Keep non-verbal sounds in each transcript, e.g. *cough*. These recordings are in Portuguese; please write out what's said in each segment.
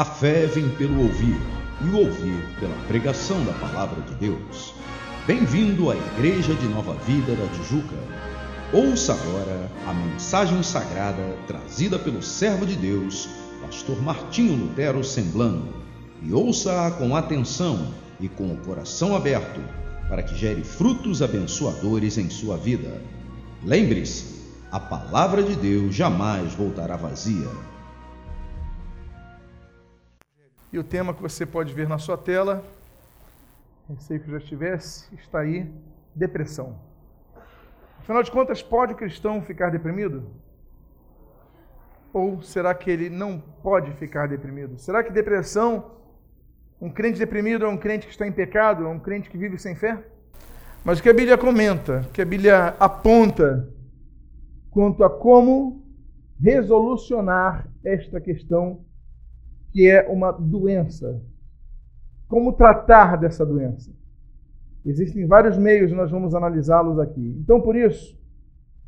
A fé vem pelo ouvir, e o ouvir pela pregação da palavra de Deus. Bem-vindo à Igreja de Nova Vida da Tijuca. Ouça agora a mensagem sagrada trazida pelo servo de Deus, pastor Martinho Lutero Semblano. E ouça-a com atenção e com o coração aberto, para que gere frutos abençoadores em sua vida. Lembre-se, a palavra de Deus jamais voltará vazia. E o tema que você pode ver na sua tela, pensei que já estivesse, está aí: depressão. Afinal de contas, pode o cristão ficar deprimido? Ou será que ele não pode ficar deprimido? Será que depressão, um crente deprimido é um crente que está em pecado, é um crente que vive sem fé? Mas o que a Bíblia comenta, o que a Bíblia aponta quanto a como resolucionar esta questão que é uma doença. Como tratar dessa doença? Existem vários meios, nós vamos analisá-los aqui. Então, por isso,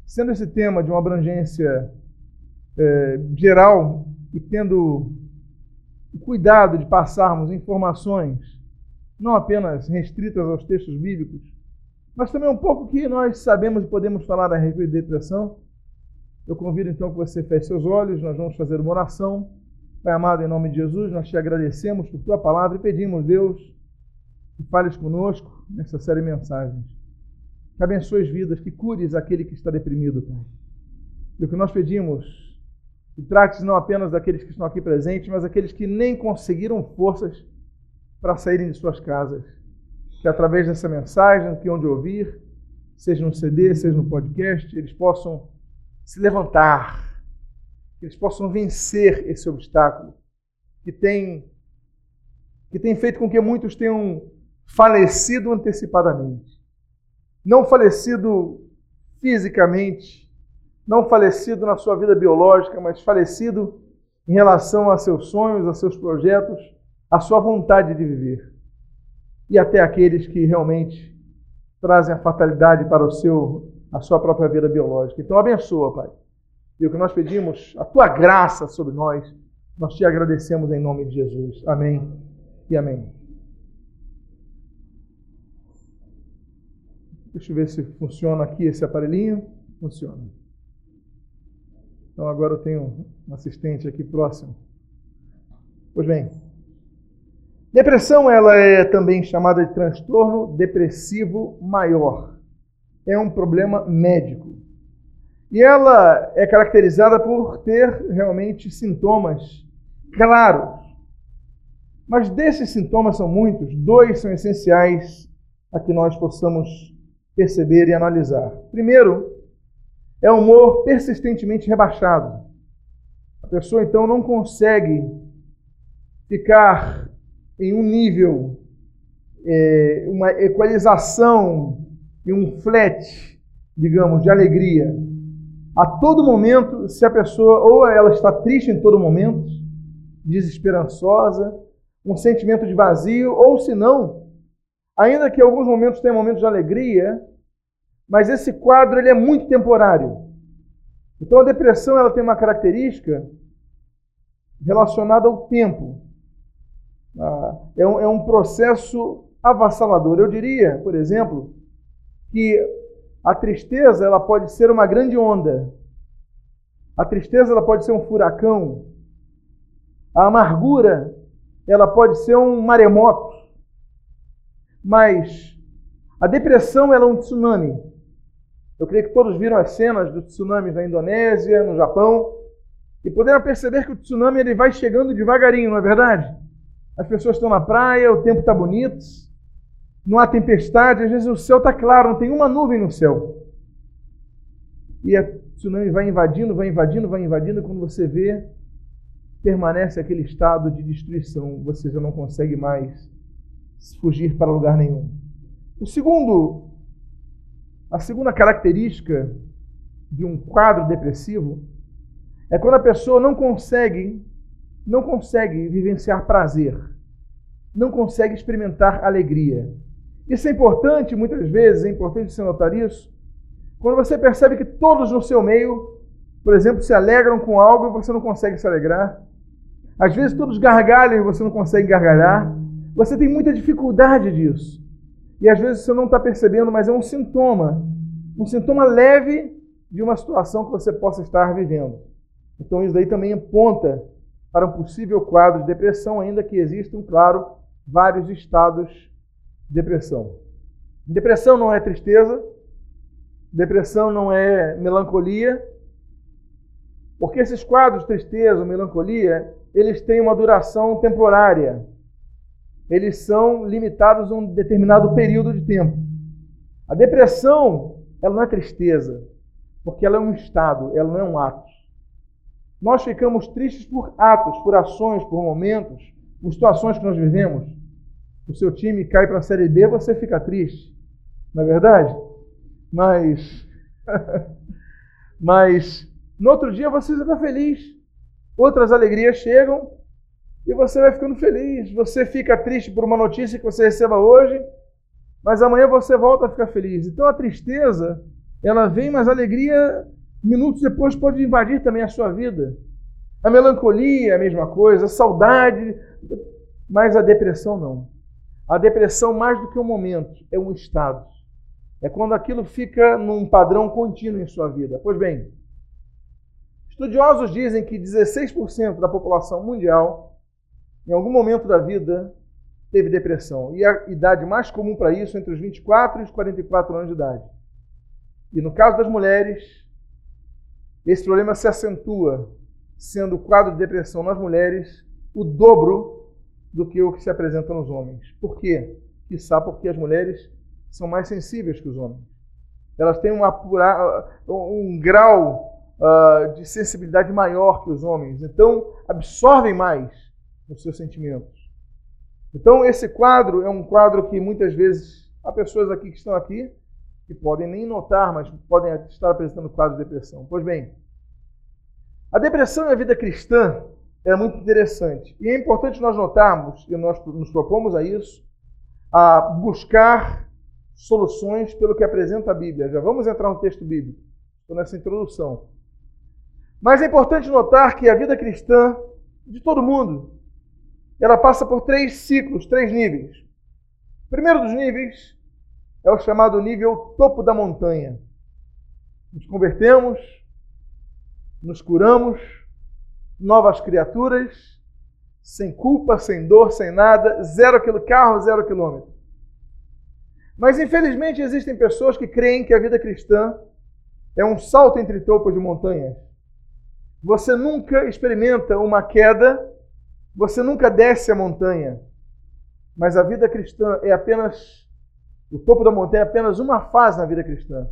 sendo esse tema de uma abrangência é, geral e tendo o cuidado de passarmos informações não apenas restritas aos textos bíblicos, mas também um pouco que nós sabemos e podemos falar a respeito de depressão, eu convido então que você feche seus olhos, nós vamos fazer uma oração. Pai amado, em nome de Jesus, nós te agradecemos por tua palavra e pedimos, Deus, que fales conosco nessa série de mensagens. Que abençoe as vidas, que cures aquele que está deprimido, Pai. E o que nós pedimos, que trates não apenas daqueles que estão aqui presentes, mas aqueles que nem conseguiram forças para saírem de suas casas. Que através dessa mensagem, que onde ouvir, seja no CD, seja no podcast, eles possam se levantar, que eles possam vencer esse obstáculo que tem, que tem feito com que muitos tenham falecido antecipadamente. Não falecido fisicamente, não falecido na sua vida biológica, mas falecido em relação a seus sonhos, a seus projetos, a sua vontade de viver. E até aqueles que realmente trazem a fatalidade para o seu a sua própria vida biológica. Então abençoa, Pai. E o que nós pedimos, a tua graça sobre nós, nós te agradecemos em nome de Jesus. Amém e amém. Deixa eu ver se funciona aqui esse aparelhinho. Funciona. Então agora eu tenho um assistente aqui próximo. Pois bem. Depressão ela é também chamada de transtorno depressivo maior é um problema médico. E ela é caracterizada por ter realmente sintomas claros. Mas desses sintomas são muitos, dois são essenciais a que nós possamos perceber e analisar. Primeiro, é o humor persistentemente rebaixado. A pessoa então não consegue ficar em um nível, é, uma equalização e um flat, digamos, de alegria. A todo momento, se a pessoa ou ela está triste em todo momento, desesperançosa, um sentimento de vazio, ou se não, ainda que alguns momentos tenha momentos de alegria, mas esse quadro ele é muito temporário. Então a depressão ela tem uma característica relacionada ao tempo. Ah, é um, é um processo avassalador. Eu diria, por exemplo, que a tristeza ela pode ser uma grande onda. A tristeza ela pode ser um furacão. A amargura ela pode ser um maremoto. Mas a depressão ela é um tsunami. Eu creio que todos viram as cenas do tsunami na Indonésia, no Japão, e puderam perceber que o tsunami ele vai chegando devagarinho, não é verdade? As pessoas estão na praia, o tempo está bonito, não há tempestade, às vezes o céu está claro, não tem uma nuvem no céu. E a tsunami vai invadindo, vai invadindo, vai invadindo, quando você vê, permanece aquele estado de destruição, você já não consegue mais fugir para lugar nenhum. O segundo, a segunda característica de um quadro depressivo é quando a pessoa não consegue, não consegue vivenciar prazer, não consegue experimentar alegria. Isso é importante, muitas vezes, é importante você notar isso, quando você percebe que todos no seu meio, por exemplo, se alegram com algo e você não consegue se alegrar. Às vezes todos gargalham e você não consegue gargalhar. Você tem muita dificuldade disso. E às vezes você não está percebendo, mas é um sintoma. Um sintoma leve de uma situação que você possa estar vivendo. Então isso daí também aponta para um possível quadro de depressão, ainda que existam, claro, vários estados depressão. Depressão não é tristeza, depressão não é melancolia, porque esses quadros, tristeza, melancolia, eles têm uma duração temporária. Eles são limitados a um determinado período de tempo. A depressão, ela não é tristeza, porque ela é um estado, ela não é um ato. Nós ficamos tristes por atos, por ações, por momentos, por situações que nós vivemos. O seu time cai para a Série B, você fica triste. Não é verdade? Mas. *laughs* Mas no outro dia você está feliz. Outras alegrias chegam e você vai ficando feliz. Você fica triste por uma notícia que você receba hoje, mas amanhã você volta a ficar feliz. Então a tristeza, ela vem, mas a alegria, minutos depois, pode invadir também a sua vida. A melancolia é a mesma coisa, a saudade, mas a depressão não. A depressão, mais do que um momento, é um estado. É quando aquilo fica num padrão contínuo em sua vida. Pois bem, Estudiosos dizem que 16% da população mundial, em algum momento da vida, teve depressão. E a idade mais comum para isso é entre os 24 e os 44 anos de idade. E no caso das mulheres, esse problema se acentua, sendo o quadro de depressão nas mulheres o dobro do que o que se apresenta nos homens. Por quê? Quizá porque as mulheres são mais sensíveis que os homens. Elas têm uma, um grau uh, de sensibilidade maior que os homens, então absorvem mais os seus sentimentos. Então, esse quadro é um quadro que muitas vezes há pessoas aqui que estão aqui que podem nem notar, mas podem estar apresentando quadro de depressão. Pois bem, a depressão na vida cristã é muito interessante. E é importante nós notarmos, e nós nos propomos a isso, a buscar soluções pelo que apresenta a Bíblia. Já vamos entrar no texto bíblico, estou nessa introdução. Mas é importante notar que a vida cristã de todo mundo, ela passa por três ciclos, três níveis. O primeiro dos níveis é o chamado nível topo da montanha. Nos convertemos, nos curamos, novas criaturas, sem culpa, sem dor, sem nada, zero carro, zero quilômetro. Mas infelizmente existem pessoas que creem que a vida cristã é um salto entre topos de montanhas. Você nunca experimenta uma queda, você nunca desce a montanha. Mas a vida cristã é apenas o topo da montanha é apenas uma fase na vida cristã.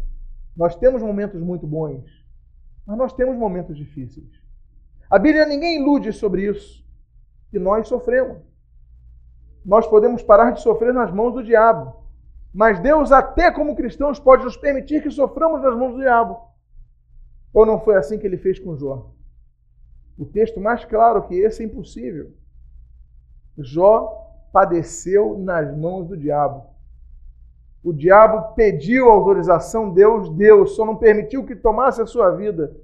Nós temos momentos muito bons, mas nós temos momentos difíceis. A Bíblia ninguém ilude sobre isso. E nós sofremos. Nós podemos parar de sofrer nas mãos do diabo. Mas Deus, até como cristãos, pode nos permitir que soframos nas mãos do diabo. Ou não foi assim que ele fez com Jó? O texto mais claro que esse é impossível. Jó padeceu nas mãos do diabo. O diabo pediu autorização, Deus deu, só não permitiu que tomasse a sua vida.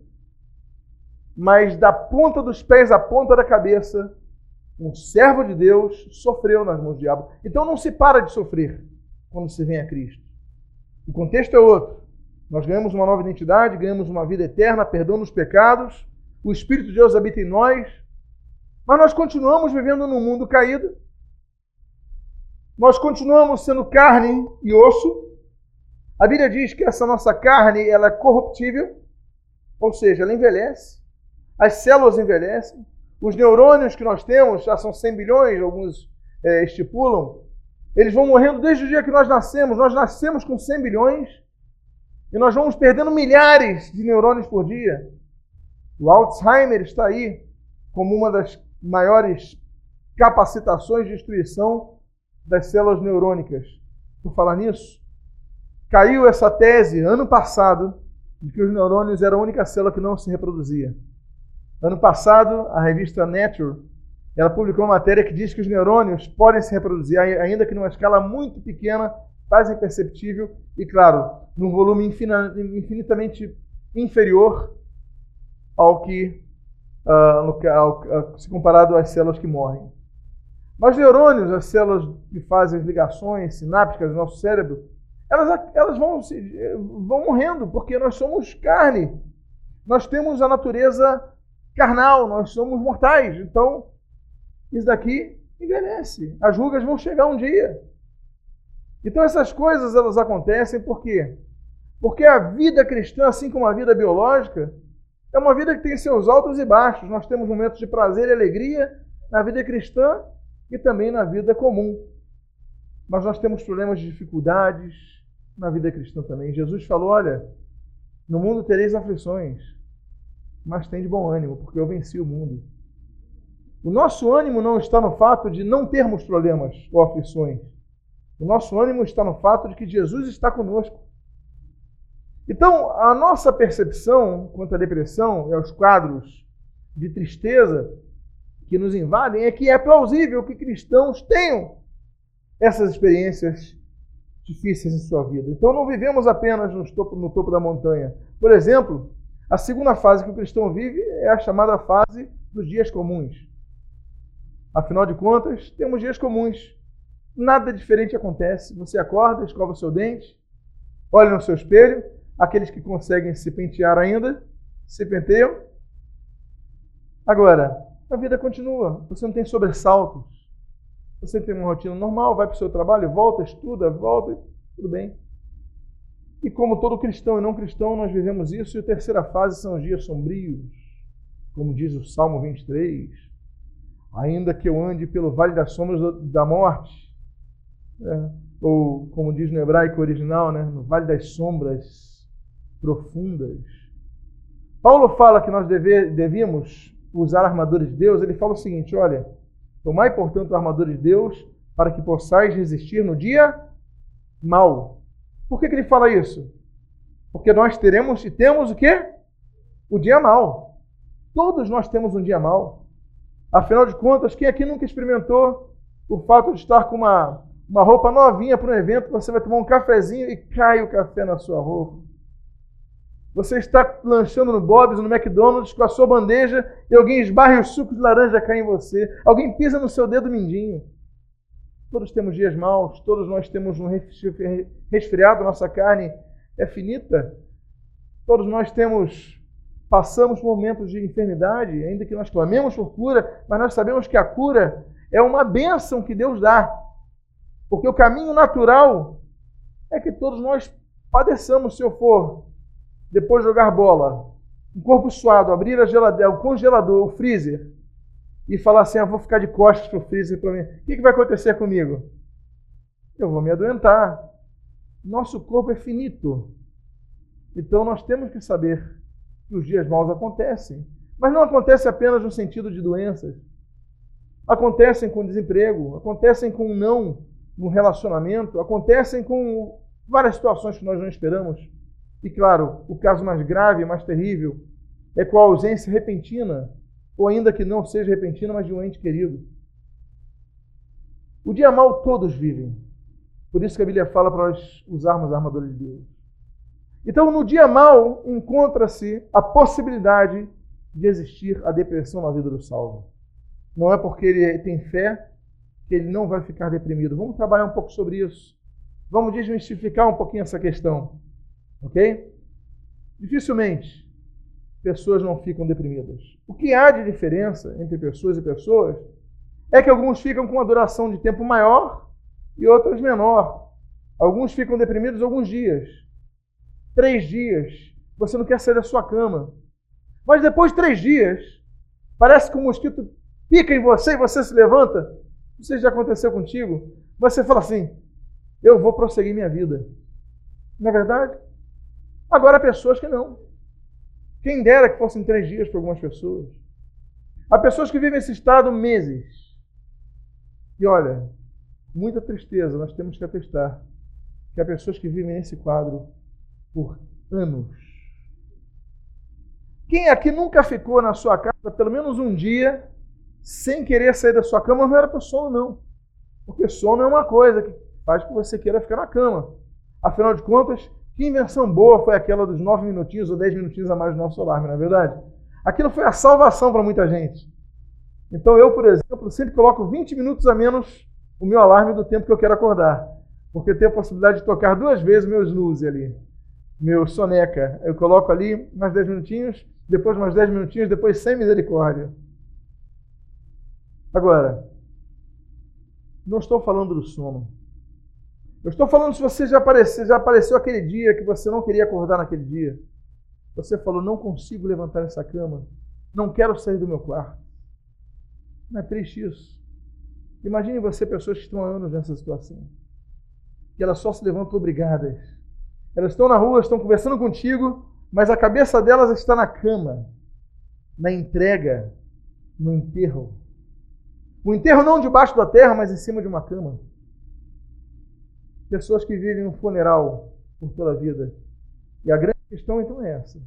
Mas da ponta dos pés à ponta da cabeça, um servo de Deus sofreu nas mãos do diabo. Então não se para de sofrer quando se vem a Cristo. O contexto é outro. Nós ganhamos uma nova identidade, ganhamos uma vida eterna, perdão nos pecados, o Espírito de Deus habita em nós, mas nós continuamos vivendo num mundo caído. Nós continuamos sendo carne e osso. A Bíblia diz que essa nossa carne ela é corruptível, ou seja, ela envelhece. As células envelhecem. Os neurônios que nós temos, já são 100 bilhões, alguns é, estipulam, eles vão morrendo desde o dia que nós nascemos. Nós nascemos com 100 bilhões e nós vamos perdendo milhares de neurônios por dia. O Alzheimer está aí como uma das maiores capacitações de destruição das células neurônicas. Por falar nisso, caiu essa tese ano passado de que os neurônios eram a única célula que não se reproduzia. Ano passado, a revista Nature ela publicou uma matéria que diz que os neurônios podem se reproduzir, ainda que numa escala muito pequena, quase imperceptível, e claro, num volume infinitamente inferior ao que uh, se comparado às células que morrem. Mas neurônios, as células que fazem as ligações sinápticas do nosso cérebro, elas, elas vão, vão morrendo, porque nós somos carne. Nós temos a natureza carnal, nós somos mortais. Então, isso daqui envelhece. As rugas vão chegar um dia. Então, essas coisas elas acontecem por quê? Porque a vida cristã, assim como a vida biológica, é uma vida que tem seus altos e baixos. Nós temos momentos de prazer e alegria na vida cristã e também na vida comum. Mas nós temos problemas de dificuldades na vida cristã também. Jesus falou: Olha, no mundo tereis aflições, mas tem de bom ânimo, porque eu venci o mundo. O nosso ânimo não está no fato de não termos problemas ou aflições. O nosso ânimo está no fato de que Jesus está conosco. Então, a nossa percepção quanto à depressão e aos quadros de tristeza que nos invadem é que é plausível que cristãos tenham essas experiências difíceis em sua vida. Então, não vivemos apenas no topo, no topo da montanha. Por exemplo, a segunda fase que o cristão vive é a chamada fase dos dias comuns. Afinal de contas, temos dias comuns. Nada diferente acontece. Você acorda, escova seu dente, olha no seu espelho Aqueles que conseguem se pentear ainda, se penteiam. Agora, a vida continua. Você não tem sobressaltos. Você tem uma rotina normal, vai para o seu trabalho, volta, estuda, volta, tudo bem. E como todo cristão e não cristão, nós vivemos isso. E a terceira fase são os dias sombrios, como diz o Salmo 23. Ainda que eu ande pelo vale das sombras da morte, é, ou como diz no hebraico original, né, no vale das sombras profundas. Paulo fala que nós deve, devíamos usar a armadura de Deus. Ele fala o seguinte: olha, tomai, portanto, a armadura de Deus para que possais resistir no dia mal. Por que, que ele fala isso? Porque nós teremos e temos o quê? O dia mal. Todos nós temos um dia mal. Afinal de contas, quem aqui nunca experimentou o fato de estar com uma, uma roupa novinha para um evento, você vai tomar um cafezinho e cai o café na sua roupa? Você está lanchando no Bob's, no McDonald's, com a sua bandeja e alguém esbarra e o suco de laranja cai em você. Alguém pisa no seu dedo mindinho. Todos temos dias maus, todos nós temos um resfriado, nossa carne é finita. Todos nós temos, passamos por momentos de enfermidade, ainda que nós clamemos por cura, mas nós sabemos que a cura é uma bênção que Deus dá. Porque o caminho natural é que todos nós padeçamos se eu for depois jogar bola, um corpo suado, abrir a geladeira, o congelador, o freezer, e falar assim: ah, vou ficar de costas para o freezer para mim. O que, que vai acontecer comigo? Eu vou me adoentar. Nosso corpo é finito. Então nós temos que saber que os dias maus acontecem. Mas não acontece apenas no sentido de doenças. Acontecem com desemprego, acontecem com não no relacionamento, acontecem com várias situações que nós não esperamos. E claro, o caso mais grave, mais terrível, é com a ausência repentina, ou ainda que não seja repentina, mas de um ente querido. O dia mal todos vivem. Por isso que a Bíblia fala para nós usarmos a armadura de Deus. Então, no dia mal, encontra-se a possibilidade de existir a depressão na vida do salvo. Não é porque ele tem fé que ele não vai ficar deprimido. Vamos trabalhar um pouco sobre isso. Vamos desmistificar um pouquinho essa questão. Ok? Dificilmente pessoas não ficam deprimidas. O que há de diferença entre pessoas e pessoas é que alguns ficam com uma duração de tempo maior e outros menor. Alguns ficam deprimidos alguns dias. Três dias. Você não quer sair da sua cama. Mas depois de três dias, parece que um mosquito pica em você e você se levanta. Não sei se já aconteceu contigo. Você fala assim: Eu vou prosseguir minha vida. Não é verdade? Agora, há pessoas que não. Quem dera que fossem três dias para algumas pessoas. Há pessoas que vivem esse estado meses. E olha, muita tristeza, nós temos que atestar que há pessoas que vivem nesse quadro por anos. Quem aqui nunca ficou na sua casa pelo menos um dia sem querer sair da sua cama? Não era para sono, não. Porque sono é uma coisa que faz com que você queira ficar na cama. Afinal de contas, que invenção boa foi aquela dos nove minutinhos ou dez minutinhos a mais do nosso alarme, não é verdade? Aquilo foi a salvação para muita gente. Então eu, por exemplo, sempre coloco 20 minutos a menos o meu alarme do tempo que eu quero acordar. Porque eu tenho a possibilidade de tocar duas vezes meu snooze ali, meu soneca. Eu coloco ali mais 10 minutinhos, depois mais 10 minutinhos, depois sem misericórdia. Agora, não estou falando do sono. Eu estou falando se você já apareceu, já apareceu aquele dia que você não queria acordar naquele dia. Você falou, não consigo levantar essa cama, não quero sair do meu quarto. Não é triste isso? Imagine você, pessoas que estão há anos nessa situação. E elas só se levantam obrigadas. Elas estão na rua, estão conversando contigo, mas a cabeça delas está na cama, na entrega, no enterro. O enterro não debaixo da terra, mas em cima de uma cama. Pessoas que vivem um funeral por toda a vida. E a grande questão então é essa.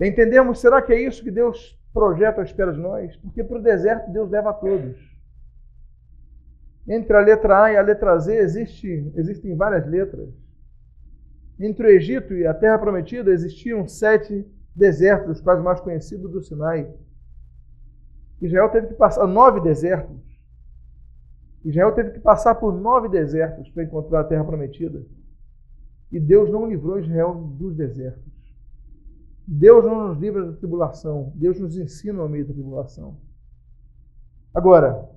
Entendemos, será que é isso que Deus projeta à espera de nós? Porque para o deserto Deus leva a todos. Entre a letra A e a letra Z existe, existem várias letras. Entre o Egito e a Terra Prometida existiam sete desertos, os quais mais conhecidos do Sinai. Israel teve que passar nove desertos. Israel teve que passar por nove desertos para encontrar a terra prometida. E Deus não livrou Israel dos desertos. Deus não nos livra da tribulação. Deus nos ensina no meio da tribulação. Agora,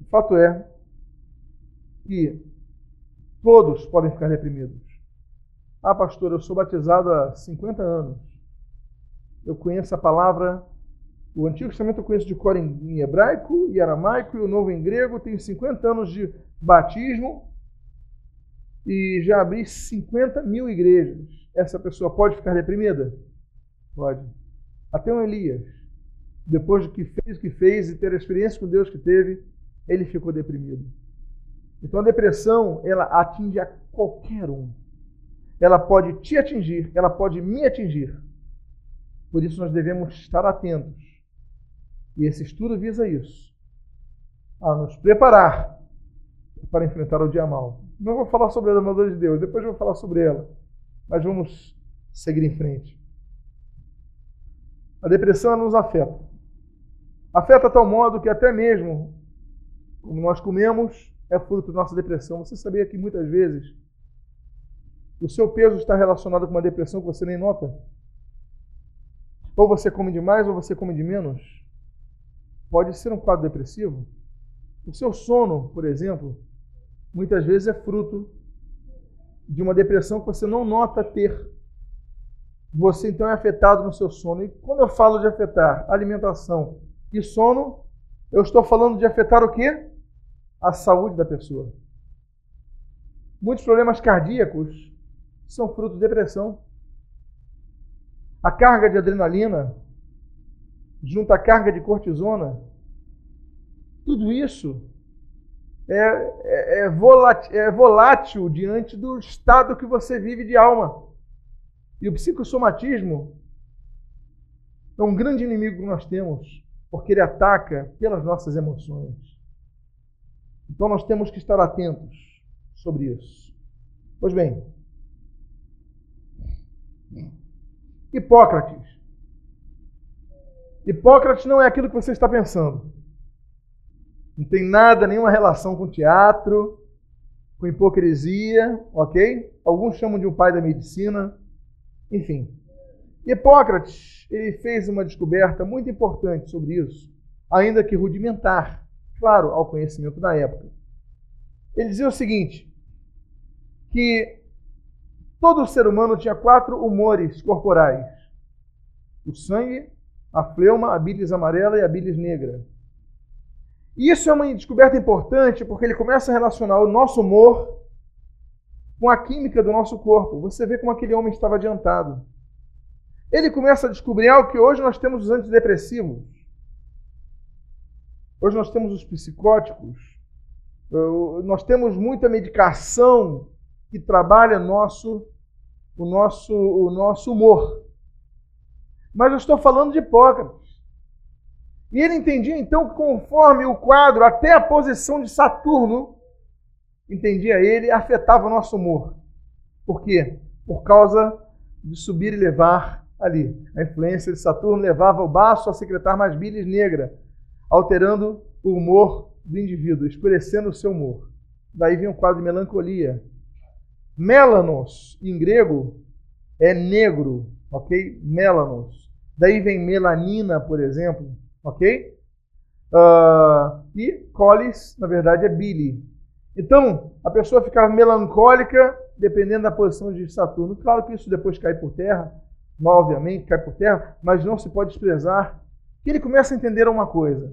o fato é que todos podem ficar deprimidos. Ah, pastor, eu sou batizado há 50 anos. Eu conheço a palavra o Antigo Testamento eu conheço de cor em hebraico e aramaico, e o Novo em grego. Tenho 50 anos de batismo e já abri 50 mil igrejas. Essa pessoa pode ficar deprimida? Pode. Até um Elias, depois do que fez o que fez e ter a experiência com Deus que teve, ele ficou deprimido. Então a depressão, ela atinge a qualquer um. Ela pode te atingir, ela pode me atingir. Por isso nós devemos estar atentos e esse estudo visa isso a nos preparar para enfrentar o dia mal. Não vou falar sobre a armadura de Deus, depois vou falar sobre ela. Mas vamos seguir em frente. A depressão nos afeta. Afeta a tal modo que até mesmo como nós comemos é fruto da nossa depressão. Você sabia que muitas vezes o seu peso está relacionado com uma depressão que você nem nota? Ou você come demais ou você come de menos? Pode ser um quadro depressivo. O seu sono, por exemplo, muitas vezes é fruto de uma depressão que você não nota ter. Você então é afetado no seu sono. E quando eu falo de afetar alimentação e sono, eu estou falando de afetar o quê? A saúde da pessoa. Muitos problemas cardíacos são fruto de depressão. A carga de adrenalina junto à carga de cortisona, tudo isso é, é, é, volátil, é volátil diante do estado que você vive de alma. E o psicossomatismo é um grande inimigo que nós temos, porque ele ataca pelas nossas emoções. Então nós temos que estar atentos sobre isso. Pois bem, Hipócrates Hipócrates não é aquilo que você está pensando. Não tem nada, nenhuma relação com teatro, com hipocrisia, ok? Alguns chamam de um pai da medicina, enfim. Hipócrates ele fez uma descoberta muito importante sobre isso, ainda que rudimentar, claro, ao conhecimento da época. Ele dizia o seguinte: que todo ser humano tinha quatro humores corporais: o sangue, a fleuma, a bilis amarela e a bilis negra. E isso é uma descoberta importante porque ele começa a relacionar o nosso humor com a química do nosso corpo. Você vê como aquele homem estava adiantado. Ele começa a descobrir algo que hoje nós temos os antidepressivos. Hoje nós temos os psicóticos. Nós temos muita medicação que trabalha nosso, o, nosso, o nosso humor. Mas eu estou falando de Hipócrates. E ele entendia então que conforme o quadro, até a posição de Saturno, entendia ele, afetava o nosso humor. Por quê? Por causa de subir e levar ali. A influência de Saturno levava o baço a secretar mais bilis negra, alterando o humor do indivíduo, escurecendo o seu humor. Daí vem um quadro de melancolia. Melanos, em grego, é negro, ok? Melanos. Daí vem melanina, por exemplo, ok? Uh, e colis, na verdade, é bile. Então, a pessoa ficava melancólica dependendo da posição de Saturno. Claro que isso depois cai por terra, obviamente cai por terra, mas não se pode desprezar. Que ele começa a entender uma coisa.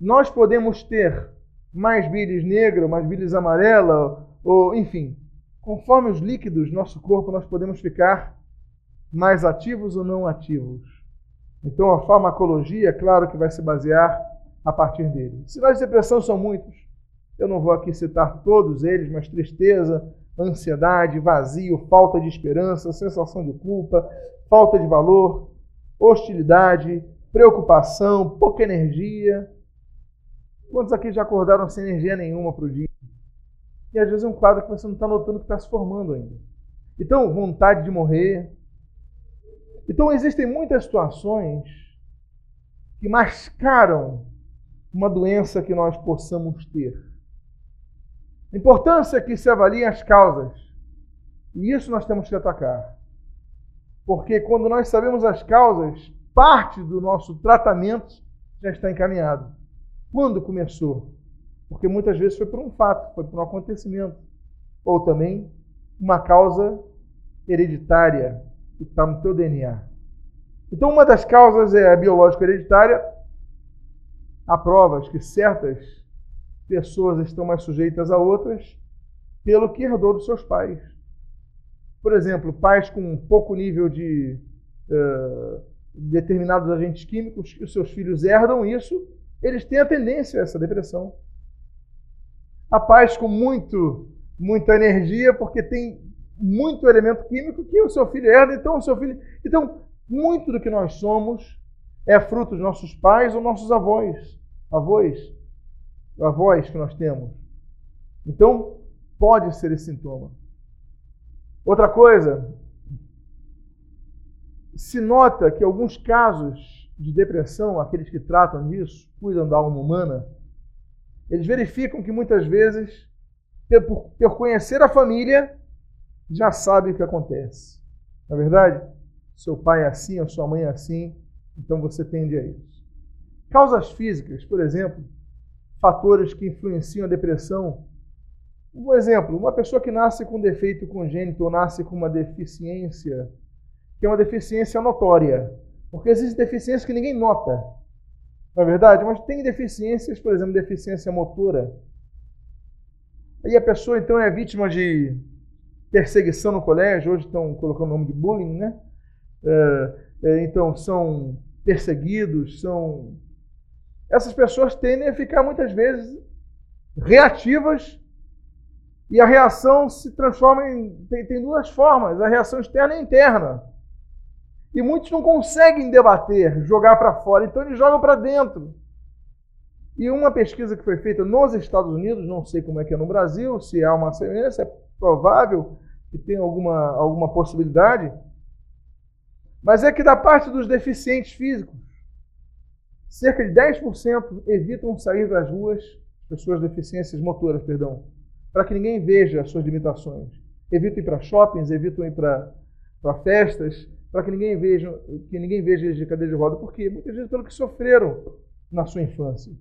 Nós podemos ter mais bilis negra, mais bilis amarela, ou enfim, conforme os líquidos do nosso corpo, nós podemos ficar mais ativos ou não ativos. Então a farmacologia, é claro que vai se basear a partir dele. Sinais de depressão são muitos. Eu não vou aqui citar todos eles, mas tristeza, ansiedade, vazio, falta de esperança, sensação de culpa, falta de valor, hostilidade, preocupação, pouca energia. Quantos aqui já acordaram sem energia nenhuma para o dia? E às vezes é um quadro que você não está notando que está se formando ainda. Então, vontade de morrer. Então, existem muitas situações que mascaram uma doença que nós possamos ter. A importância é que se avaliem as causas. E isso nós temos que atacar. Porque quando nós sabemos as causas, parte do nosso tratamento já está encaminhado. Quando começou? Porque muitas vezes foi por um fato, foi por um acontecimento. Ou também uma causa hereditária está no teu DNA. Então, uma das causas é a biológica hereditária. Há provas que certas pessoas estão mais sujeitas a outras pelo que herdou dos seus pais. Por exemplo, pais com pouco nível de uh, determinados agentes químicos que os seus filhos herdam isso eles têm a tendência a essa depressão. A paz com muito, muita energia, porque tem muito elemento químico que o seu filho herda, então o seu filho. Então, muito do que nós somos é fruto dos nossos pais ou nossos avós. Avós, avós que nós temos. Então, pode ser esse sintoma. Outra coisa, se nota que alguns casos de depressão, aqueles que tratam disso, cuidam da alma humana, eles verificam que muitas vezes, por, conhecer a família, já sabem o que acontece. Na é verdade, seu pai é assim, a sua mãe é assim, então você tende a isso. Causas físicas, por exemplo, fatores que influenciam a depressão. Um exemplo, uma pessoa que nasce com defeito congênito ou nasce com uma deficiência, que é uma deficiência notória, porque existem deficiências que ninguém nota. Não é verdade? Mas tem deficiências, por exemplo, deficiência motora. Aí a pessoa então é vítima de perseguição no colégio, hoje estão colocando o nome de bullying, né? É, é, então são perseguidos, são. Essas pessoas tendem a ficar muitas vezes reativas e a reação se transforma em. Tem, tem duas formas: a reação externa e interna. E muitos não conseguem debater, jogar para fora, então eles jogam para dentro. E uma pesquisa que foi feita nos Estados Unidos, não sei como é que é no Brasil, se há uma semelhança, é provável que tenha alguma, alguma possibilidade, mas é que da parte dos deficientes físicos, cerca de 10% evitam sair das ruas, pessoas deficiências motoras, perdão, para que ninguém veja as suas limitações. Evitam ir para shoppings, evitam ir para festas, para que ninguém veja que ninguém veja de cadeira de roda, porque muitas vezes pelo que sofreram na sua infância.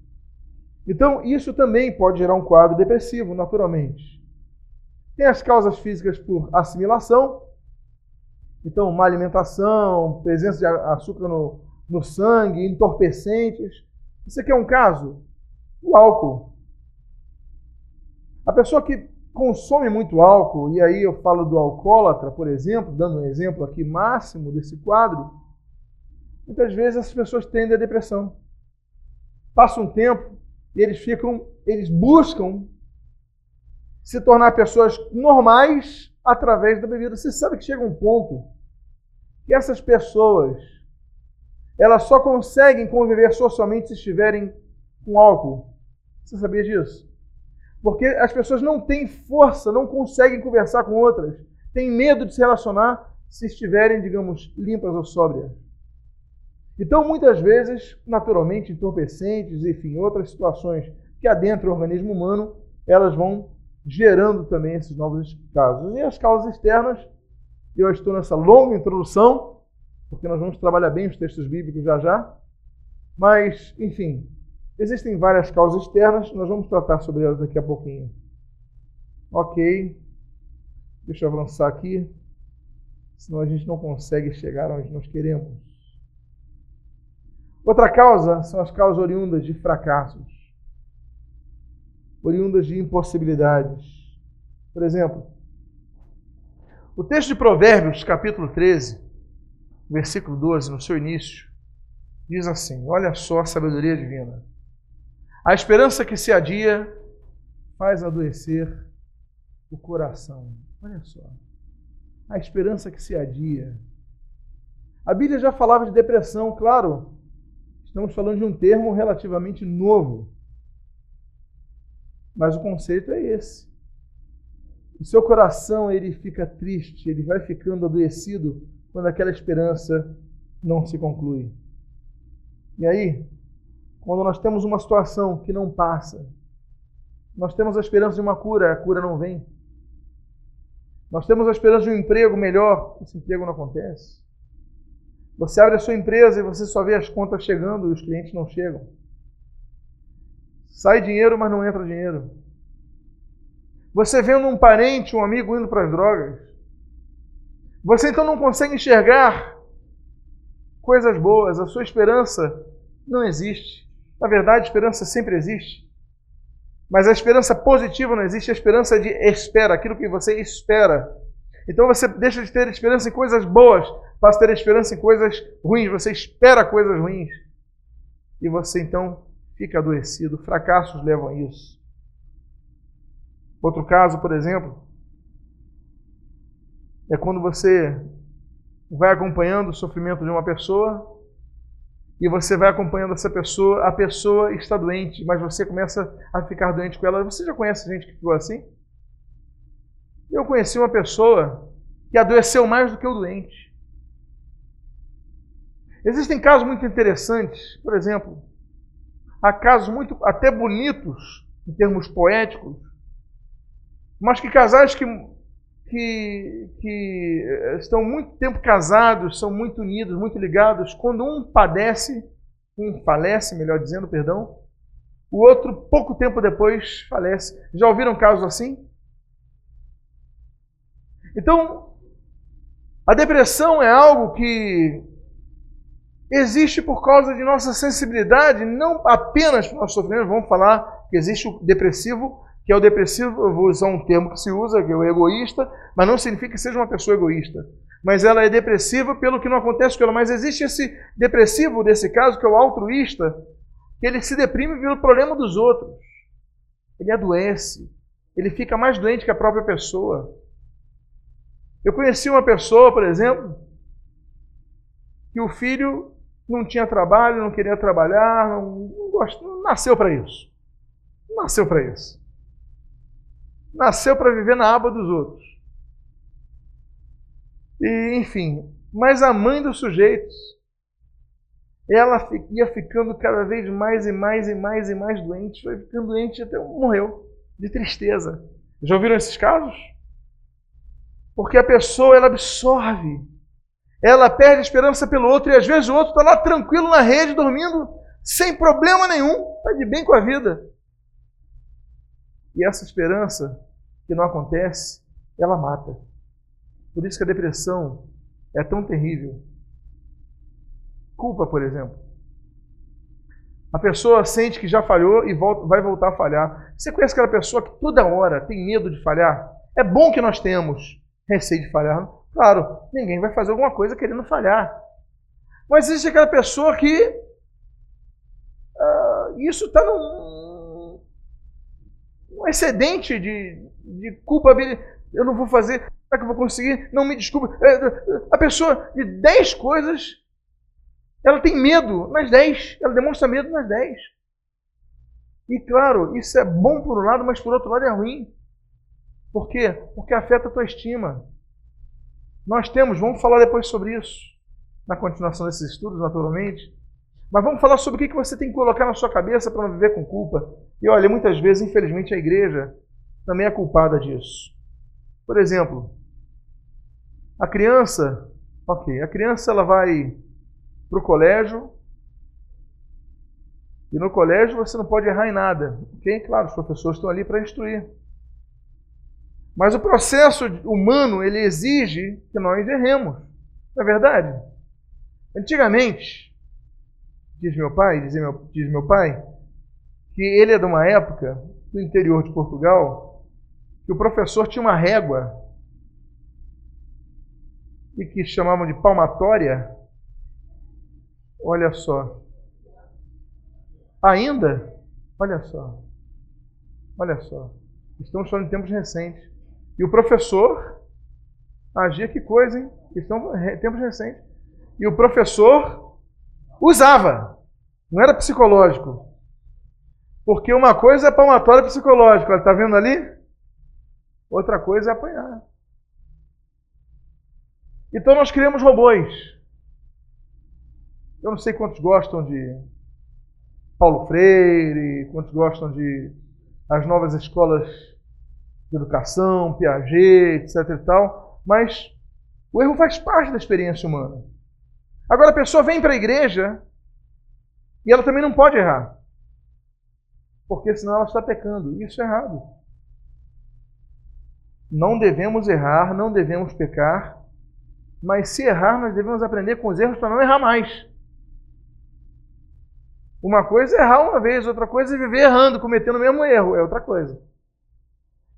Então, isso também pode gerar um quadro depressivo, naturalmente. Tem as causas físicas por assimilação, então, má alimentação, presença de açúcar no, no sangue, entorpecentes. Isso aqui é um caso? O álcool. A pessoa que consome muito álcool, e aí eu falo do alcoólatra, por exemplo, dando um exemplo aqui máximo desse quadro, muitas vezes essas pessoas tendem a depressão. Passa um tempo e eles ficam, eles buscam se tornar pessoas normais através da bebida. Você sabe que chega um ponto que essas pessoas elas só conseguem conviver socialmente se estiverem com álcool. Você sabia disso? Porque as pessoas não têm força, não conseguem conversar com outras, têm medo de se relacionar, se estiverem, digamos, limpas ou sóbrias. Então, muitas vezes, naturalmente, entorpecentes, enfim, outras situações que adentram o organismo humano, elas vão gerando também esses novos casos. E as causas externas, eu estou nessa longa introdução, porque nós vamos trabalhar bem os textos bíblicos já já, mas, enfim, existem várias causas externas, nós vamos tratar sobre elas daqui a pouquinho. Ok, deixa eu avançar aqui, senão a gente não consegue chegar onde nós queremos. Outra causa são as causas oriundas de fracassos, oriundas de impossibilidades. Por exemplo, o texto de Provérbios, capítulo 13, versículo 12, no seu início, diz assim: Olha só a sabedoria divina. A esperança que se adia faz adoecer o coração. Olha só. A esperança que se adia. A Bíblia já falava de depressão, claro. Estamos falando de um termo relativamente novo. Mas o conceito é esse. O seu coração ele fica triste, ele vai ficando adoecido quando aquela esperança não se conclui. E aí, quando nós temos uma situação que não passa, nós temos a esperança de uma cura, a cura não vem. Nós temos a esperança de um emprego melhor, esse emprego não acontece. Você abre a sua empresa e você só vê as contas chegando e os clientes não chegam. Sai dinheiro, mas não entra dinheiro. Você vendo um parente, um amigo indo para as drogas. Você então não consegue enxergar coisas boas. A sua esperança não existe. Na verdade, a esperança sempre existe. Mas a esperança positiva não existe, a esperança de espera, aquilo que você espera. Então você deixa de ter esperança em coisas boas passa a ter esperança em coisas ruins, você espera coisas ruins. E você então fica adoecido. Fracassos levam a isso. Outro caso, por exemplo, é quando você vai acompanhando o sofrimento de uma pessoa e você vai acompanhando essa pessoa, a pessoa está doente, mas você começa a ficar doente com ela. Você já conhece gente que ficou assim? Eu conheci uma pessoa que adoeceu mais do que o doente. Existem casos muito interessantes, por exemplo, há casos muito até bonitos em termos poéticos, mas que casais que, que, que eh, estão muito tempo casados, são muito unidos, muito ligados, quando um padece, um falece, melhor dizendo, perdão, o outro pouco tempo depois falece. Já ouviram casos assim? Então, a depressão é algo que existe por causa de nossa sensibilidade, não apenas para o nosso sofrimento, vamos falar que existe o depressivo, que é o depressivo, eu vou usar um termo que se usa, que é o egoísta, mas não significa que seja uma pessoa egoísta. Mas ela é depressiva pelo que não acontece com ela. Mas existe esse depressivo, desse caso, que é o altruísta, que ele se deprime pelo problema dos outros. Ele adoece. Ele fica mais doente que a própria pessoa. Eu conheci uma pessoa, por exemplo, que o filho não tinha trabalho, não queria trabalhar, não, não, não nasceu para isso. Não nasceu para isso. Nasceu para viver na aba dos outros. E, enfim, mas a mãe dos sujeitos, ela ia ficando cada vez mais e mais e mais e mais doente, foi ficando doente até morreu, de tristeza. Já ouviram esses casos? Porque a pessoa ela absorve ela perde a esperança pelo outro e às vezes o outro está lá tranquilo na rede, dormindo, sem problema nenhum, está de bem com a vida. E essa esperança que não acontece, ela mata. Por isso que a depressão é tão terrível. Culpa, por exemplo. A pessoa sente que já falhou e volta, vai voltar a falhar. Você conhece aquela pessoa que toda hora tem medo de falhar? É bom que nós temos receio de falhar. Claro, ninguém vai fazer alguma coisa querendo falhar. Mas existe aquela pessoa que uh, isso está num, num, excedente de, de culpabilidade. Eu não vou fazer, será que eu vou conseguir? Não me desculpe. É, é, a pessoa de 10 coisas, ela tem medo nas 10. Ela demonstra medo nas 10. E claro, isso é bom por um lado, mas por outro lado é ruim. Por quê? Porque afeta a tua estima. Nós temos, vamos falar depois sobre isso, na continuação desses estudos, naturalmente. Mas vamos falar sobre o que você tem que colocar na sua cabeça para não viver com culpa. E olha, muitas vezes, infelizmente, a igreja também é culpada disso. Por exemplo, a criança, ok, a criança ela vai para o colégio e no colégio você não pode errar em nada, ok? Claro, os professores estão ali para instruir. Mas o processo humano ele exige que nós erremos, não é verdade? Antigamente, diz meu pai, diz meu, diz meu pai, que ele é de uma época do interior de Portugal que o professor tinha uma régua e que chamavam de palmatória. Olha só. Ainda, olha só. Olha só. Estamos falando de tempos recentes. E o professor agia que coisa, hein? Estão tempos recentes. E o professor Usava. Não era psicológico. Porque uma coisa é palmatória psicológica, está vendo ali? Outra coisa é apanhar. Então nós criamos robôs. Eu não sei quantos gostam de Paulo Freire, quantos gostam de as novas escolas de educação, Piaget, etc e tal, mas o erro faz parte da experiência humana. Agora a pessoa vem para a igreja e ela também não pode errar. Porque senão ela está pecando. Isso é errado. Não devemos errar, não devemos pecar, mas se errar, nós devemos aprender com os erros para não errar mais. Uma coisa é errar uma vez, outra coisa é viver errando, cometendo o mesmo erro, é outra coisa.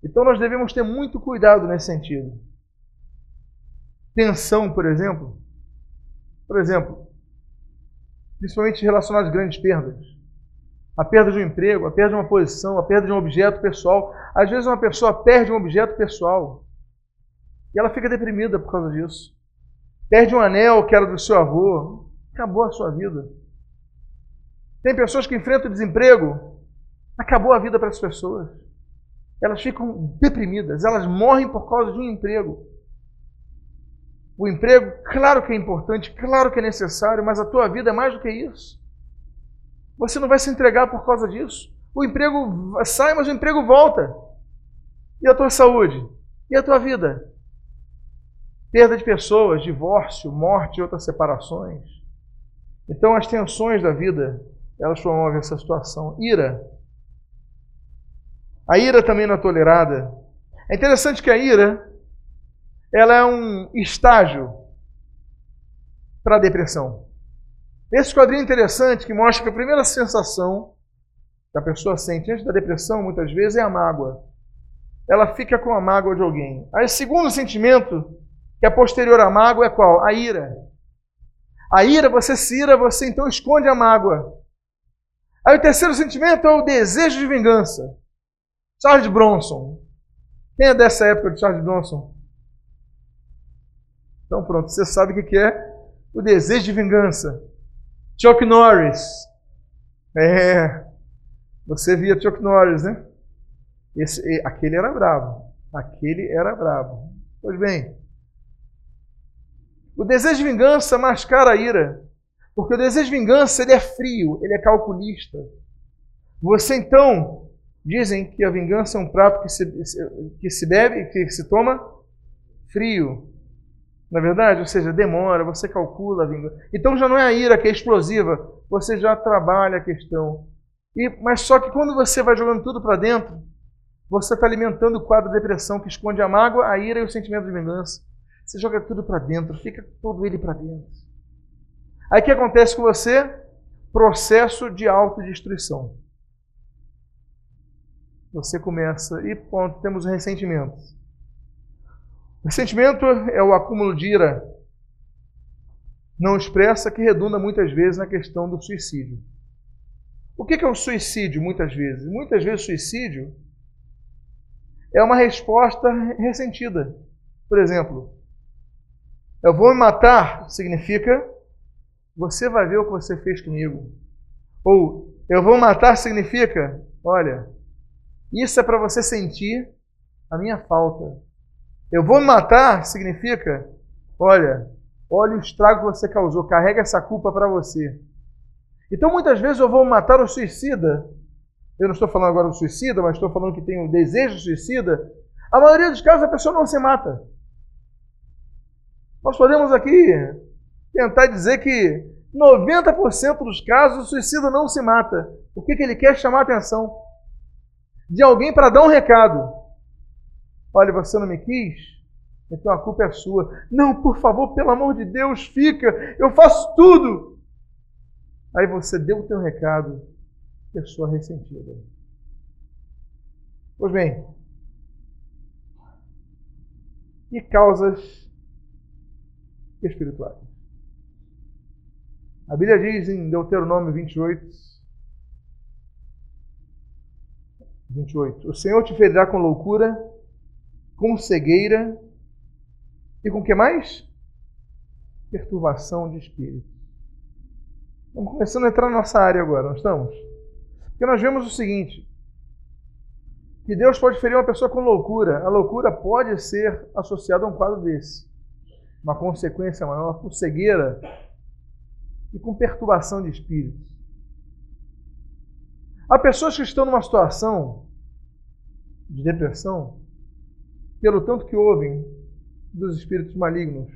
Então nós devemos ter muito cuidado nesse sentido. Tensão, por exemplo, por exemplo, principalmente relacionado às grandes perdas. A perda de um emprego, a perda de uma posição, a perda de um objeto pessoal. Às vezes uma pessoa perde um objeto pessoal e ela fica deprimida por causa disso. Perde um anel que era do seu avô, acabou a sua vida. Tem pessoas que enfrentam desemprego, acabou a vida para as pessoas. Elas ficam deprimidas, elas morrem por causa de um emprego. O emprego, claro que é importante, claro que é necessário, mas a tua vida é mais do que isso. Você não vai se entregar por causa disso. O emprego sai, mas o emprego volta. E a tua saúde? E a tua vida? Perda de pessoas, divórcio, morte e outras separações. Então as tensões da vida, elas promovem essa situação. Ira. A ira também não é tolerada. É interessante que a ira ela é um estágio para a depressão. Esse quadrinho é interessante que mostra que a primeira sensação que a pessoa sente antes da depressão, muitas vezes, é a mágoa. Ela fica com a mágoa de alguém. Aí o segundo sentimento, que é posterior à mágoa, é qual? A ira. A ira, você se ira, você então esconde a mágoa. Aí o terceiro sentimento é o desejo de vingança. Charles Bronson. Quem é dessa época de Charles Bronson? Então pronto, você sabe o que é o desejo de vingança. Chuck Norris. É. Você via Chuck Norris, né? Esse, aquele era bravo. Aquele era bravo. Pois bem, o desejo de vingança mascara a ira. Porque o desejo de vingança ele é frio, ele é calculista. Você então, dizem que a vingança é um prato que se, que se bebe, que se toma frio. Na é verdade? Ou seja, demora, você calcula a vingança. Então já não é a ira que é explosiva, você já trabalha a questão. E, mas só que quando você vai jogando tudo para dentro, você está alimentando o quadro de depressão que esconde a mágoa, a ira e o sentimento de vingança. Você joga tudo para dentro, fica todo ele para dentro. Aí o que acontece com você? Processo de autodestruição. Você começa, e ponto, temos o ressentimento. O sentimento é o acúmulo de ira não expressa que redunda muitas vezes na questão do suicídio. O que é o suicídio muitas vezes? Muitas vezes suicídio é uma resposta ressentida. Por exemplo, eu vou me matar significa você vai ver o que você fez comigo. Ou eu vou matar significa, olha, isso é para você sentir a minha falta. Eu vou me matar significa Olha, olha o estrago que você causou, carrega essa culpa para você. Então muitas vezes eu vou matar o suicida. Eu não estou falando agora do suicida, mas estou falando que tem um desejo de suicida. A maioria dos casos a pessoa não se mata. Nós podemos aqui tentar dizer que 90% dos casos o suicida não se mata. O que, que ele quer chamar a atenção de alguém para dar um recado. Olha, você não me quis? Então a culpa é sua. Não, por favor, pelo amor de Deus, fica. Eu faço tudo. Aí você deu o teu recado, pessoa ressentida. Pois bem, e causas espirituais. A Bíblia diz em Deuteronômio 28, 28. O Senhor te ferirá com loucura, com cegueira e com que mais? Perturbação de espírito. Estamos começando a entrar na nossa área agora, não estamos? Porque nós vemos o seguinte: que Deus pode ferir uma pessoa com loucura. A loucura pode ser associada a um quadro desse. Uma consequência maior com cegueira e com perturbação de espírito. Há pessoas que estão numa situação de depressão pelo tanto que ouvem dos espíritos malignos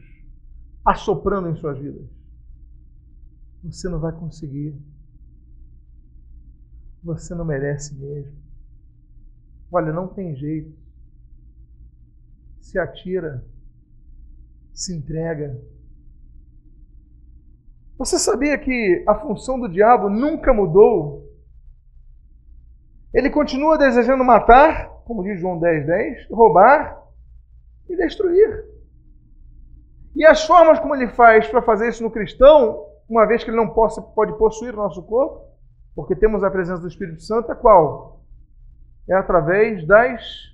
assoprando em suas vidas. Você não vai conseguir. Você não merece mesmo. Olha, não tem jeito. Se atira, se entrega. Você sabia que a função do diabo nunca mudou? Ele continua desejando matar, como diz João 10, 10, roubar e destruir. E as formas como ele faz para fazer isso no cristão, uma vez que ele não possa, pode possuir o nosso corpo, porque temos a presença do Espírito Santo, é qual? É através das.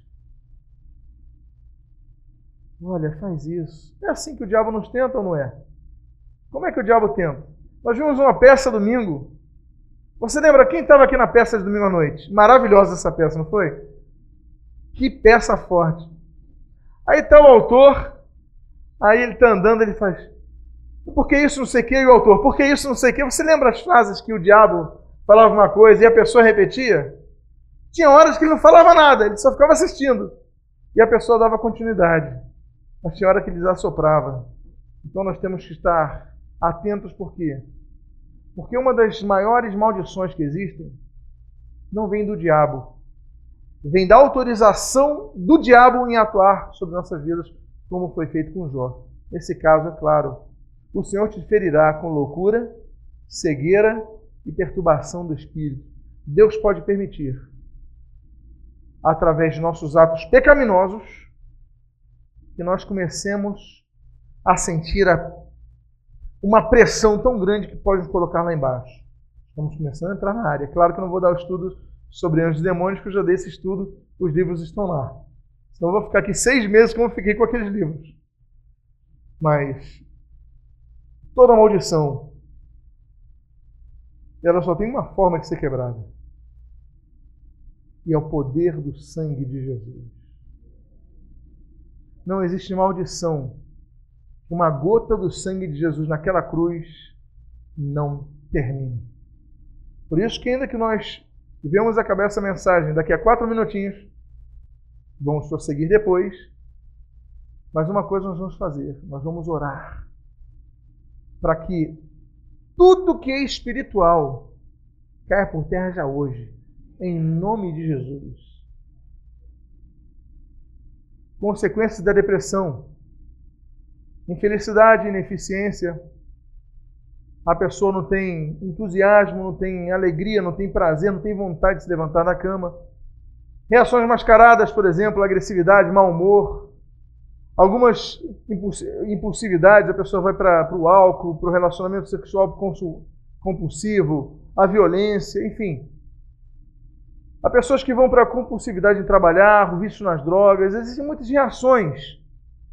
Olha, faz isso. É assim que o diabo nos tenta ou não é? Como é que o diabo tenta? Nós vimos uma peça domingo. Você lembra quem estava aqui na peça de domingo à noite? Maravilhosa essa peça, não foi? Que peça forte. Aí está o autor, aí ele está andando, ele faz. Por que isso não sei o que? E o autor, por que isso não sei o que? Você lembra as frases que o diabo falava uma coisa e a pessoa repetia? Tinha horas que ele não falava nada, ele só ficava assistindo. E a pessoa dava continuidade. Mas tinha hora que ele assoprava. Então nós temos que estar atentos por quê? Porque uma das maiores maldições que existem não vem do diabo, vem da autorização do diabo em atuar sobre nossas vidas, como foi feito com Jó. Nesse caso, é claro, o Senhor te ferirá com loucura, cegueira e perturbação do espírito. Deus pode permitir, através de nossos atos pecaminosos, que nós comecemos a sentir a, uma pressão tão grande que pode nos colocar lá embaixo. Estamos começando a entrar na área. Claro que eu não vou dar o estudo sobre anjos e demônios, que eu já dei esse estudo, os livros estão lá. Senão eu vou ficar aqui seis meses como eu fiquei com aqueles livros. Mas toda maldição, ela só tem uma forma de ser quebrada. E é o poder do sangue de Jesus. Não existe maldição. Uma gota do sangue de Jesus naquela cruz não termine. Por isso que ainda que nós vamos acabar essa mensagem daqui a quatro minutinhos. Vamos prosseguir depois. Mas uma coisa nós vamos fazer: nós vamos orar para que tudo que é espiritual caia por terra já hoje, em nome de Jesus. Consequências da depressão, infelicidade, ineficiência, a pessoa não tem entusiasmo, não tem alegria, não tem prazer, não tem vontade de se levantar da cama. Reações mascaradas, por exemplo, agressividade, mau humor. Algumas impulsividades, a pessoa vai para o álcool, para o relacionamento sexual compulsivo, a violência, enfim. Há pessoas que vão para a compulsividade em trabalhar, o vício nas drogas. Existem muitas reações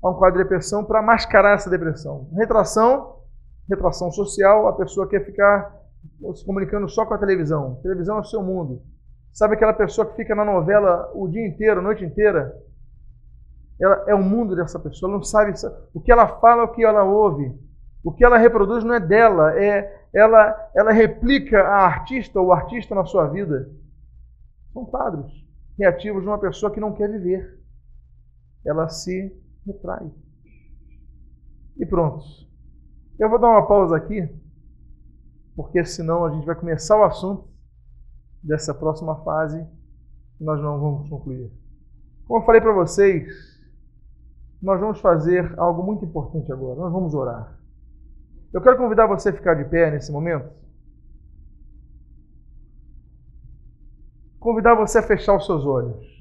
a um quadro de depressão para mascarar essa depressão. Retração, retração social, a pessoa quer ficar se comunicando só com a televisão. A televisão é o seu mundo. Sabe aquela pessoa que fica na novela o dia inteiro, a noite inteira? ela é o mundo dessa pessoa, ela não sabe o que ela fala, o que ela ouve. O que ela reproduz não é dela, é ela, ela replica a artista ou artista na sua vida. São quadros reativos de uma pessoa que não quer viver. Ela se retrai. E pronto. Eu vou dar uma pausa aqui, porque senão a gente vai começar o assunto dessa próxima fase e nós não vamos concluir. Como eu falei para vocês, nós vamos fazer algo muito importante agora. Nós vamos orar. Eu quero convidar você a ficar de pé nesse momento. Convidar você a fechar os seus olhos.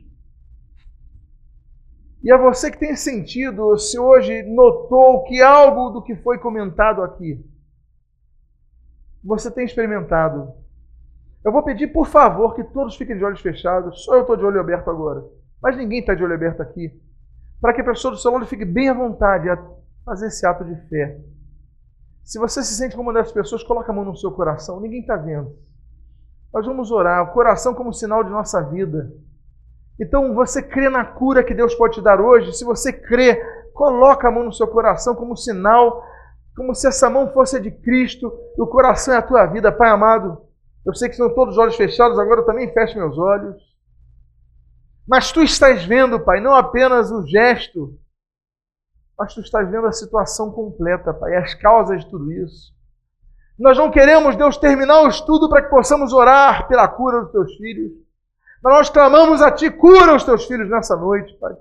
E a você que tem sentido, se hoje notou que algo do que foi comentado aqui, você tem experimentado. Eu vou pedir, por favor, que todos fiquem de olhos fechados. Só eu estou de olho aberto agora. Mas ninguém está de olho aberto aqui para que a pessoa do seu lado fique bem à vontade a fazer esse ato de fé. Se você se sente como uma das pessoas, coloque a mão no seu coração. Ninguém está vendo. Nós vamos orar. O coração como sinal de nossa vida. Então, você crê na cura que Deus pode te dar hoje? Se você crê, coloque a mão no seu coração como sinal, como se essa mão fosse de Cristo e o coração é a tua vida, Pai amado. Eu sei que estão todos os olhos fechados, agora eu também fecho meus olhos. Mas tu estás vendo, Pai, não apenas o gesto, mas tu estás vendo a situação completa, Pai, as causas de tudo isso. Nós não queremos, Deus, terminar o estudo para que possamos orar pela cura dos teus filhos. Nós clamamos a Ti, cura os teus filhos nessa noite, Pai.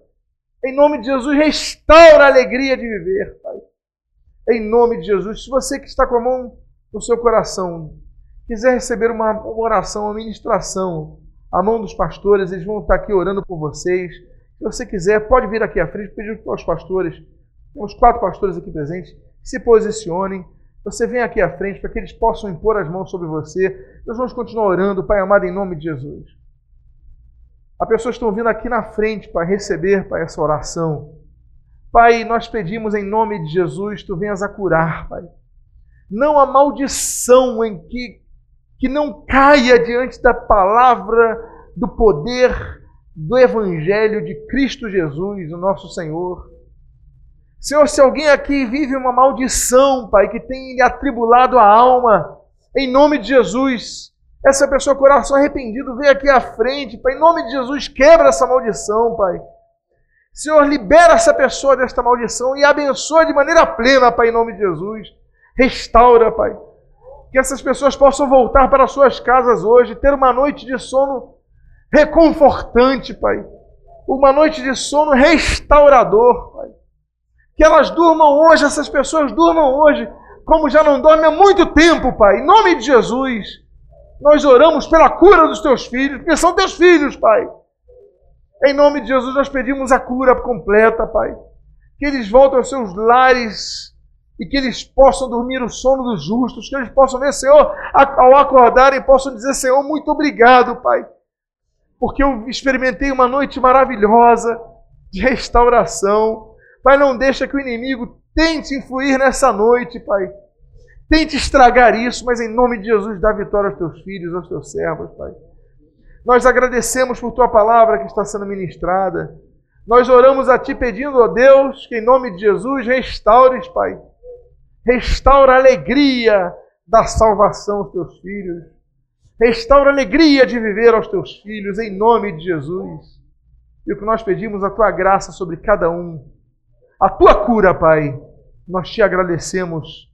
Em nome de Jesus, restaura a alegria de viver, Pai. Em nome de Jesus, se você que está com a mão no seu coração quiser receber uma oração, uma ministração, a mão dos pastores, eles vão estar aqui orando por vocês. Se você quiser, pode vir aqui à frente, pedir para os pastores, temos quatro pastores aqui presentes, se posicionem. Você vem aqui à frente para que eles possam impor as mãos sobre você. Nós vamos continuar orando, Pai amado, em nome de Jesus. As pessoas estão vindo aqui na frente para receber, Pai, essa oração. Pai, nós pedimos em nome de Jesus, Tu venhas a curar, Pai. Não a maldição em que que não caia diante da palavra do poder do Evangelho de Cristo Jesus, o nosso Senhor. Senhor, se alguém aqui vive uma maldição, Pai, que tem lhe atribulado a alma, em nome de Jesus, essa pessoa, coração arrependido, vem aqui à frente, Pai, em nome de Jesus, quebra essa maldição, Pai. Senhor, libera essa pessoa desta maldição e abençoa de maneira plena, Pai, em nome de Jesus. Restaura, Pai que essas pessoas possam voltar para suas casas hoje, ter uma noite de sono reconfortante, Pai. Uma noite de sono restaurador, Pai. Que elas durmam hoje, essas pessoas durmam hoje, como já não dormem há muito tempo, Pai. Em nome de Jesus, nós oramos pela cura dos teus filhos, porque são teus filhos, Pai. Em nome de Jesus, nós pedimos a cura completa, Pai. Que eles voltem aos seus lares e que eles possam dormir o sono dos justos, que eles possam ver, Senhor, ao acordarem, possam dizer, Senhor, muito obrigado, Pai, porque eu experimentei uma noite maravilhosa de restauração. Pai, não deixa que o inimigo tente influir nessa noite, Pai. Tente estragar isso, mas em nome de Jesus, dá vitória aos teus filhos, aos teus servos, Pai. Nós agradecemos por tua palavra que está sendo ministrada. Nós oramos a Ti pedindo, ó Deus, que em nome de Jesus restaures, Pai Restaura a alegria da salvação aos teus filhos. Restaura a alegria de viver aos teus filhos, em nome de Jesus. E o que nós pedimos, a tua graça sobre cada um. A tua cura, Pai. Nós te agradecemos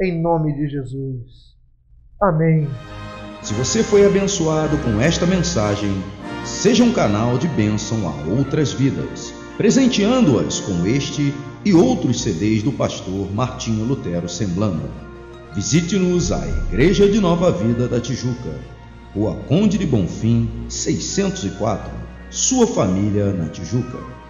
em nome de Jesus. Amém. Se você foi abençoado com esta mensagem, seja um canal de bênção a outras vidas, presenteando-as com este e outros CDs do pastor Martinho Lutero Semblando. Visite-nos à Igreja de Nova Vida da Tijuca, Rua Conde de Bonfim, 604, sua família na Tijuca.